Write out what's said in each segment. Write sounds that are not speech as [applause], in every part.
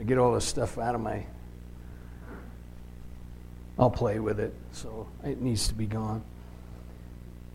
I get all this stuff out of my. I'll play with it, so it needs to be gone.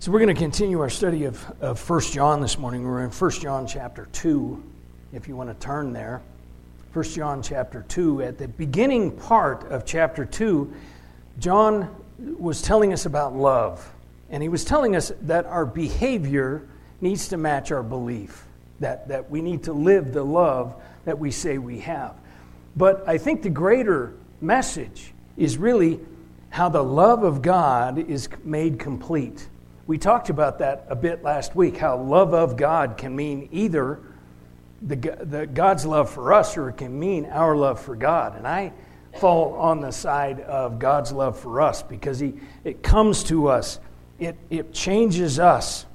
So we're going to continue our study of, of 1 John this morning. We're in 1 John chapter 2, if you want to turn there. 1 John chapter 2. At the beginning part of chapter 2, John was telling us about love. And he was telling us that our behavior needs to match our belief, that, that we need to live the love that we say we have. But I think the greater message is really how the love of God is made complete. We talked about that a bit last week, how love of God can mean either the, the God's love for us or it can mean our love for God. And I fall on the side of God's love for us because he, it comes to us, it, it changes us,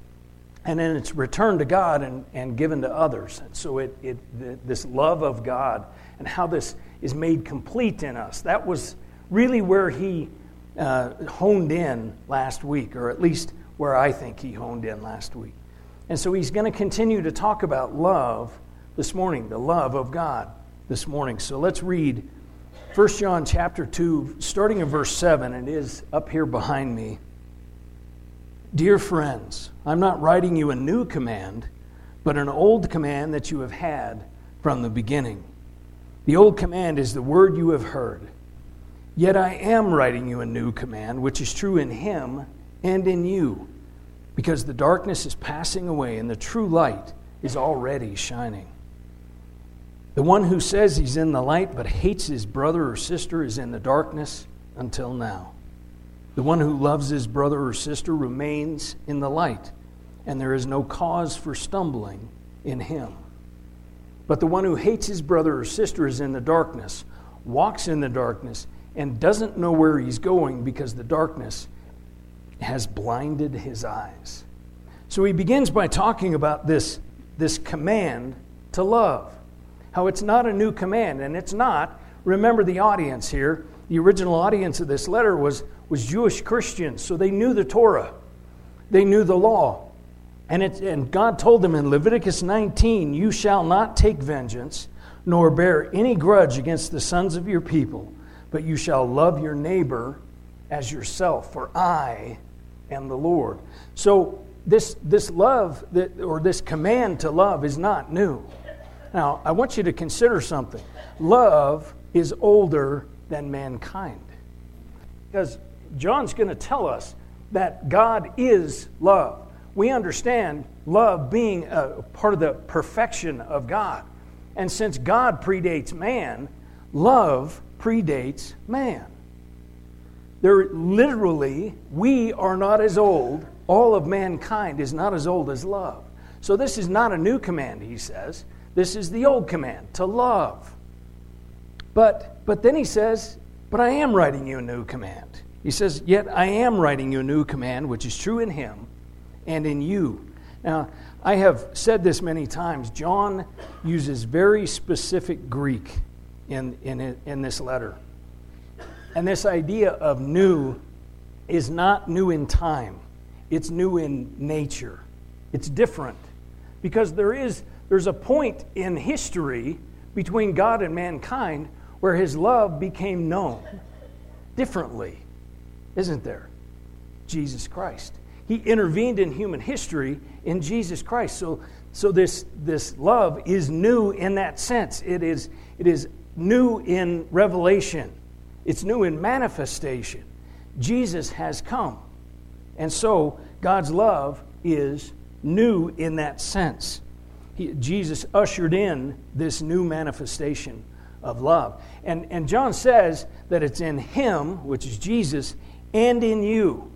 and then it's returned to God and, and given to others. And so it, it, this love of God and how this is made complete in us. That was really where he uh, honed in last week, or at least where I think he honed in last week. And so he's going to continue to talk about love this morning, the love of God this morning. So let's read 1 John chapter 2, starting in verse 7, and it is up here behind me. Dear friends, I'm not writing you a new command, but an old command that you have had from the beginning. The old command is the word you have heard. Yet I am writing you a new command, which is true in him and in you, because the darkness is passing away and the true light is already shining. The one who says he's in the light but hates his brother or sister is in the darkness until now. The one who loves his brother or sister remains in the light, and there is no cause for stumbling in him. But the one who hates his brother or sister is in the darkness, walks in the darkness, and doesn't know where he's going because the darkness has blinded his eyes. So he begins by talking about this, this command to love how it's not a new command, and it's not. Remember the audience here. The original audience of this letter was, was Jewish Christians, so they knew the Torah, they knew the law. And, it, and God told them in Leviticus 19, You shall not take vengeance, nor bear any grudge against the sons of your people, but you shall love your neighbor as yourself, for I am the Lord. So, this, this love, that, or this command to love, is not new. Now, I want you to consider something. Love is older than mankind. Because John's going to tell us that God is love. We understand love being a part of the perfection of God. And since God predates man, love predates man. There literally, we are not as old, all of mankind is not as old as love. So this is not a new command, he says. This is the old command to love. But, but then he says, But I am writing you a new command. He says, Yet I am writing you a new command, which is true in him and in you. Now, I have said this many times. John uses very specific Greek in, in, in this letter. And this idea of new is not new in time, it's new in nature. It's different because there is there's a point in history between God and mankind where his love became known differently, isn't there? Jesus Christ. He intervened in human history in Jesus Christ. So, so this, this love is new in that sense. It is, it is new in revelation, it's new in manifestation. Jesus has come. And so God's love is new in that sense he, Jesus ushered in this new manifestation of love. And, and John says that it's in him, which is Jesus, and in you.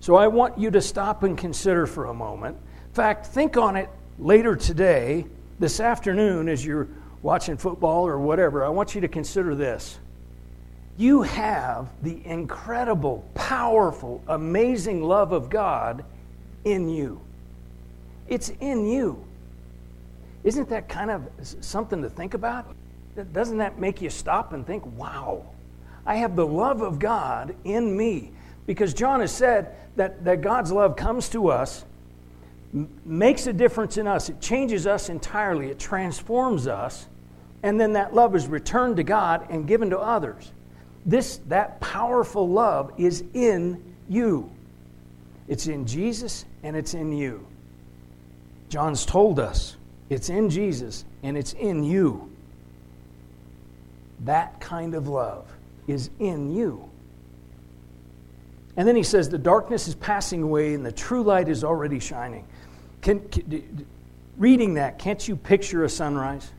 So I want you to stop and consider for a moment. In fact, think on it later today, this afternoon, as you're watching football or whatever. I want you to consider this. You have the incredible, powerful, amazing love of God in you. It's in you. Isn't that kind of something to think about? Doesn't that make you stop and think, wow, I have the love of God in me? Because John has said that, that God's love comes to us, makes a difference in us, it changes us entirely, it transforms us, and then that love is returned to God and given to others. This that powerful love is in you. It's in Jesus and it's in you. John's told us it's in Jesus and it's in you. That kind of love is in you. And then he says, The darkness is passing away and the true light is already shining. Can, can, reading that, can't you picture a sunrise?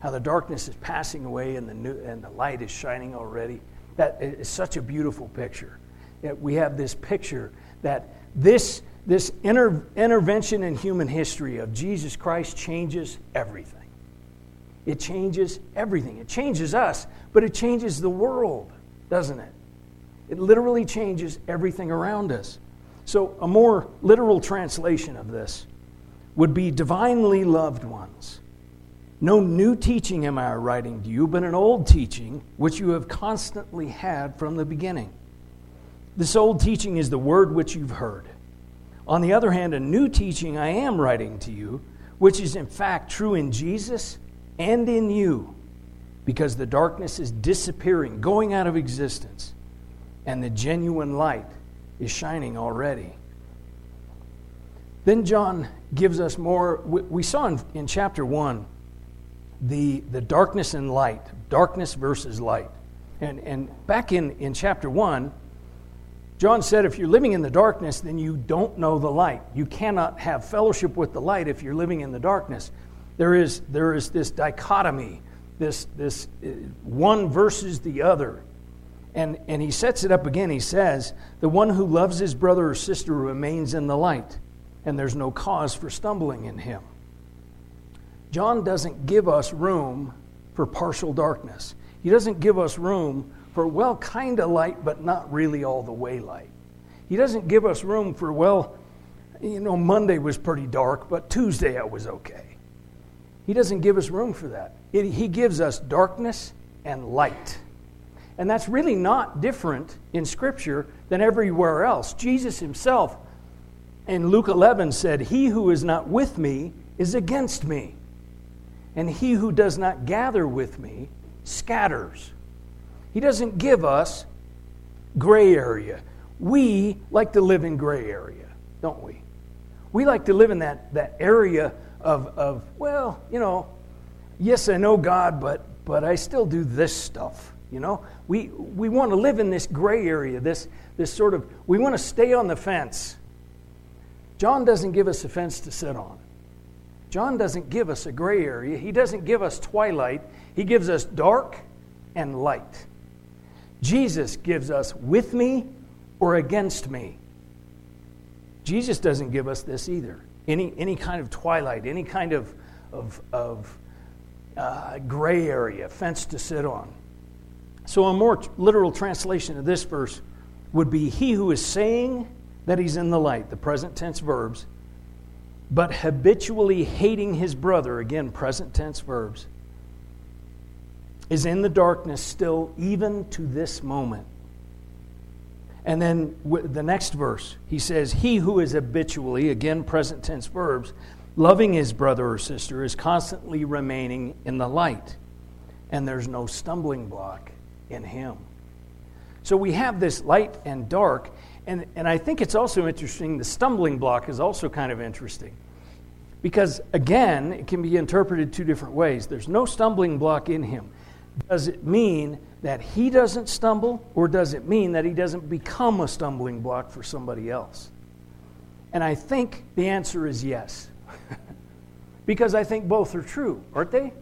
How the darkness is passing away and the, new, and the light is shining already. That is such a beautiful picture. We have this picture that this, this inter, intervention in human history of Jesus Christ changes everything. It changes everything. It changes us, but it changes the world, doesn't it? It literally changes everything around us. So, a more literal translation of this would be divinely loved ones. No new teaching am I writing to you, but an old teaching which you have constantly had from the beginning. This old teaching is the word which you've heard. On the other hand, a new teaching I am writing to you, which is in fact true in Jesus and in you, because the darkness is disappearing, going out of existence, and the genuine light is shining already. Then John gives us more. We saw in, in chapter 1 the, the darkness and light, darkness versus light. And, and back in, in chapter 1, John said, if you're living in the darkness, then you don't know the light. You cannot have fellowship with the light if you're living in the darkness. There is, there is this dichotomy, this, this uh, one versus the other. And, and he sets it up again. He says, The one who loves his brother or sister remains in the light, and there's no cause for stumbling in him. John doesn't give us room for partial darkness. He doesn't give us room for, well, kind of light, but not really all the way light. He doesn't give us room for, well, you know, Monday was pretty dark, but Tuesday I was okay. He doesn't give us room for that. It, he gives us darkness and light. And that's really not different in Scripture than everywhere else. Jesus himself in Luke 11 said, He who is not with me is against me and he who does not gather with me scatters. He doesn't give us gray area. We like to live in gray area, don't we? We like to live in that, that area of, of, well, you know, yes, I know God, but, but I still do this stuff. You know, we, we want to live in this gray area, this, this sort of, we want to stay on the fence. John doesn't give us a fence to sit on. John doesn't give us a gray area, he doesn't give us twilight, he gives us dark and light. Jesus gives us with me or against me. Jesus doesn't give us this either. Any, any kind of twilight, any kind of, of, of uh, gray area, fence to sit on. So, a more literal translation of this verse would be He who is saying that he's in the light, the present tense verbs, but habitually hating his brother, again, present tense verbs, is in the darkness still, even to this moment. And then the next verse, he says, He who is habitually, again, present tense verbs, loving his brother or sister is constantly remaining in the light, and there's no stumbling block in him. So we have this light and dark, and, and I think it's also interesting, the stumbling block is also kind of interesting. Because again, it can be interpreted two different ways. There's no stumbling block in him. Does it mean that he doesn't stumble, or does it mean that he doesn't become a stumbling block for somebody else? And I think the answer is yes. [laughs] because I think both are true, aren't they?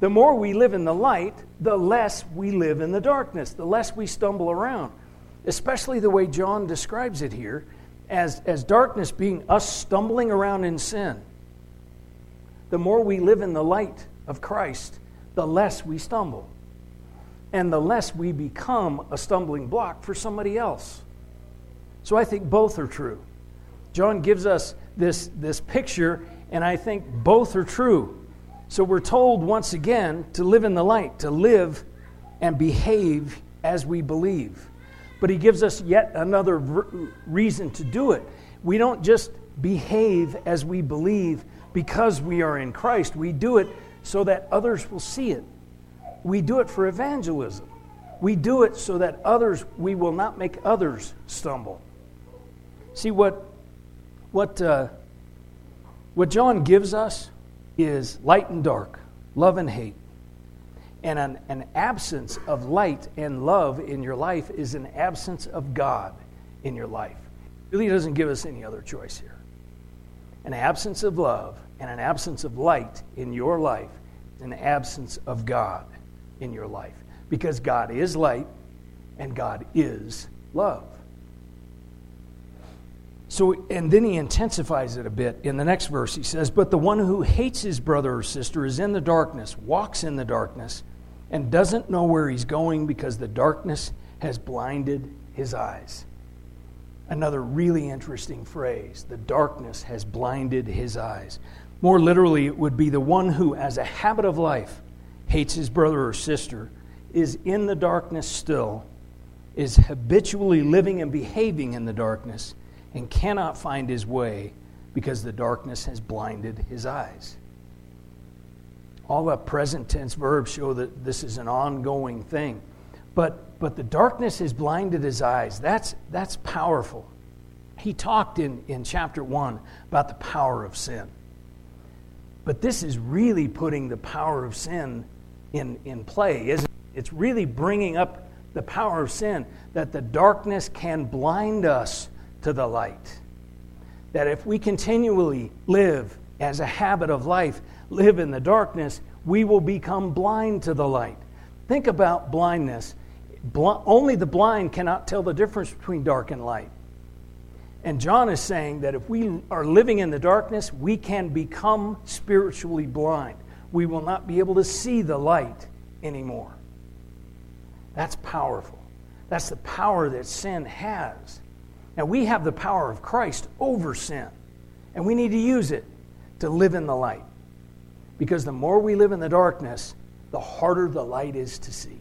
The more we live in the light, the less we live in the darkness, the less we stumble around especially the way John describes it here as, as darkness being us stumbling around in sin. The more we live in the light of Christ, the less we stumble. And the less we become a stumbling block for somebody else. So I think both are true. John gives us this, this picture, and I think both are true. So we're told once again to live in the light, to live and behave as we believe but he gives us yet another reason to do it. We don't just behave as we believe because we are in Christ, we do it so that others will see it. We do it for evangelism. We do it so that others, we will not make others stumble. See, what, what, uh, what John gives us is light and dark, love and hate. And an, an absence of light and love in your life is an absence of God in your life. It really doesn't give us any other choice here. An absence of love and an absence of light in your life an absence of God in your life. Because God is light and God is love. So, and then he intensifies it a bit in the next verse. He says, But the one who hates his brother or sister is in the darkness, walks in the darkness, and doesn't know where he's going because the darkness has blinded his eyes. Another really interesting phrase the darkness has blinded his eyes. More literally, it would be the one who, as a habit of life, hates his brother or sister, is in the darkness still, is habitually living and behaving in the darkness and cannot find his way because the darkness has blinded his eyes. All the present tense verbs show that this is an ongoing thing. But, but the darkness has blinded his eyes. That's, that's powerful. He talked in, in chapter 1 about the power of sin. But this is really putting the power of sin in, in play, isn't it? It's really bringing up the power of sin that the darkness can blind us to the light. That if we continually live as a habit of life, live in the darkness, we will become blind to the light. Think about blindness. Bl- only the blind cannot tell the difference between dark and light. And John is saying that if we are living in the darkness, we can become spiritually blind. We will not be able to see the light anymore. That's powerful. That's the power that sin has. Now, we have the power of Christ over sin, and we need to use it to live in the light. Because the more we live in the darkness, the harder the light is to see,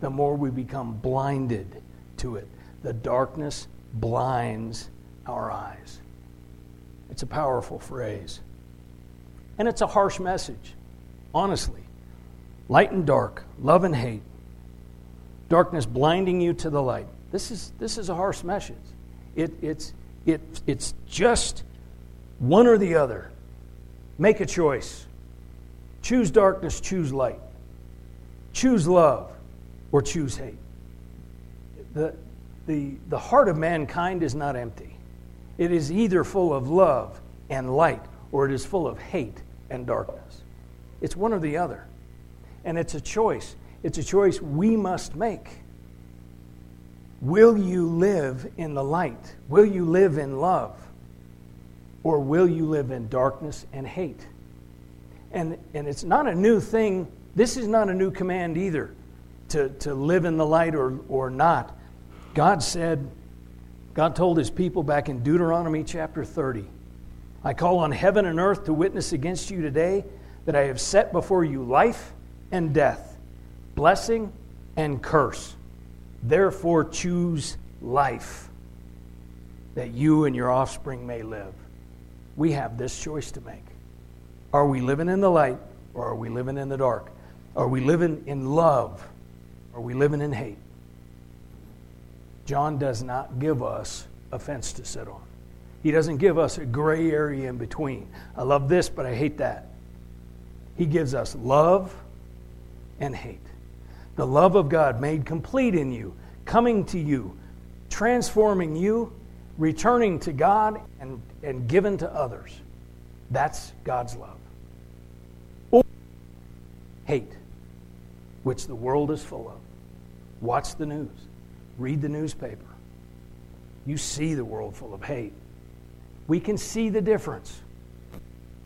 the more we become blinded to it. The darkness blinds our eyes. It's a powerful phrase. And it's a harsh message, honestly. Light and dark, love and hate, darkness blinding you to the light. This is, this is a harsh message. It, it's, it, it's just one or the other. Make a choice. Choose darkness, choose light. Choose love or choose hate. The, the, the heart of mankind is not empty. It is either full of love and light or it is full of hate and darkness. It's one or the other. And it's a choice. It's a choice we must make. Will you live in the light? Will you live in love? Or will you live in darkness and hate? And, and it's not a new thing. This is not a new command either to, to live in the light or, or not. God said, God told his people back in Deuteronomy chapter 30 I call on heaven and earth to witness against you today that I have set before you life and death, blessing and curse. Therefore, choose life that you and your offspring may live. We have this choice to make. Are we living in the light or are we living in the dark? Are we living in love? Or are we living in hate? John does not give us a fence to sit on. He doesn't give us a gray area in between. I love this, but I hate that. He gives us love and hate the love of God made complete in you, coming to you, transforming you, returning to God, and, and given to others. That's God's love. Or hate, which the world is full of. Watch the news, read the newspaper. You see the world full of hate. We can see the difference.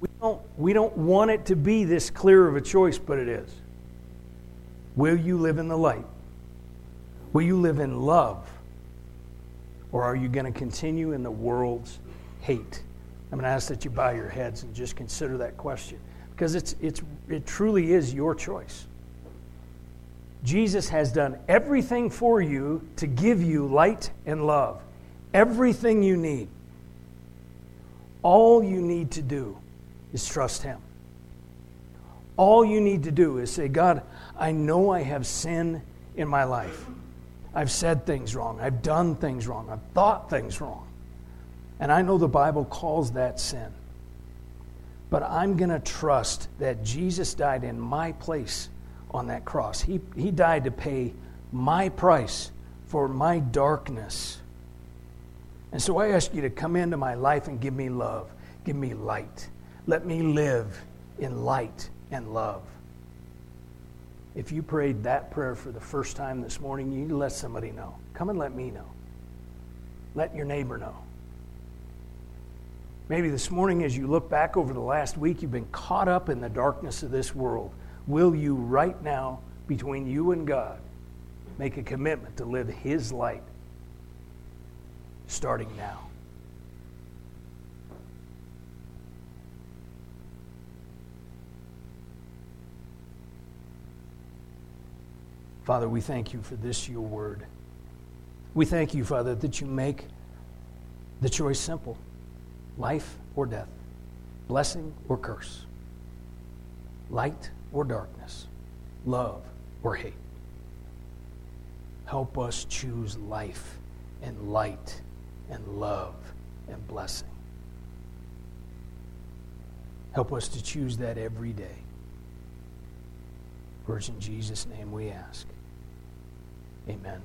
We don't, we don't want it to be this clear of a choice, but it is. Will you live in the light? Will you live in love? Or are you going to continue in the world's hate? I'm going to ask that you bow your heads and just consider that question because it's, it's, it truly is your choice. Jesus has done everything for you to give you light and love, everything you need. All you need to do is trust Him. All you need to do is say, God, I know I have sin in my life. I've said things wrong. I've done things wrong. I've thought things wrong. And I know the Bible calls that sin. But I'm going to trust that Jesus died in my place on that cross. He, he died to pay my price for my darkness. And so I ask you to come into my life and give me love, give me light. Let me live in light and love. If you prayed that prayer for the first time this morning, you let somebody know. Come and let me know. Let your neighbor know. Maybe this morning, as you look back over the last week, you've been caught up in the darkness of this world. Will you, right now, between you and God, make a commitment to live His light starting now? Father, we thank you for this, your word. We thank you, Father, that you make the choice simple life or death, blessing or curse, light or darkness, love or hate. Help us choose life and light and love and blessing. Help us to choose that every day. For it's in Jesus' name we ask. Amen.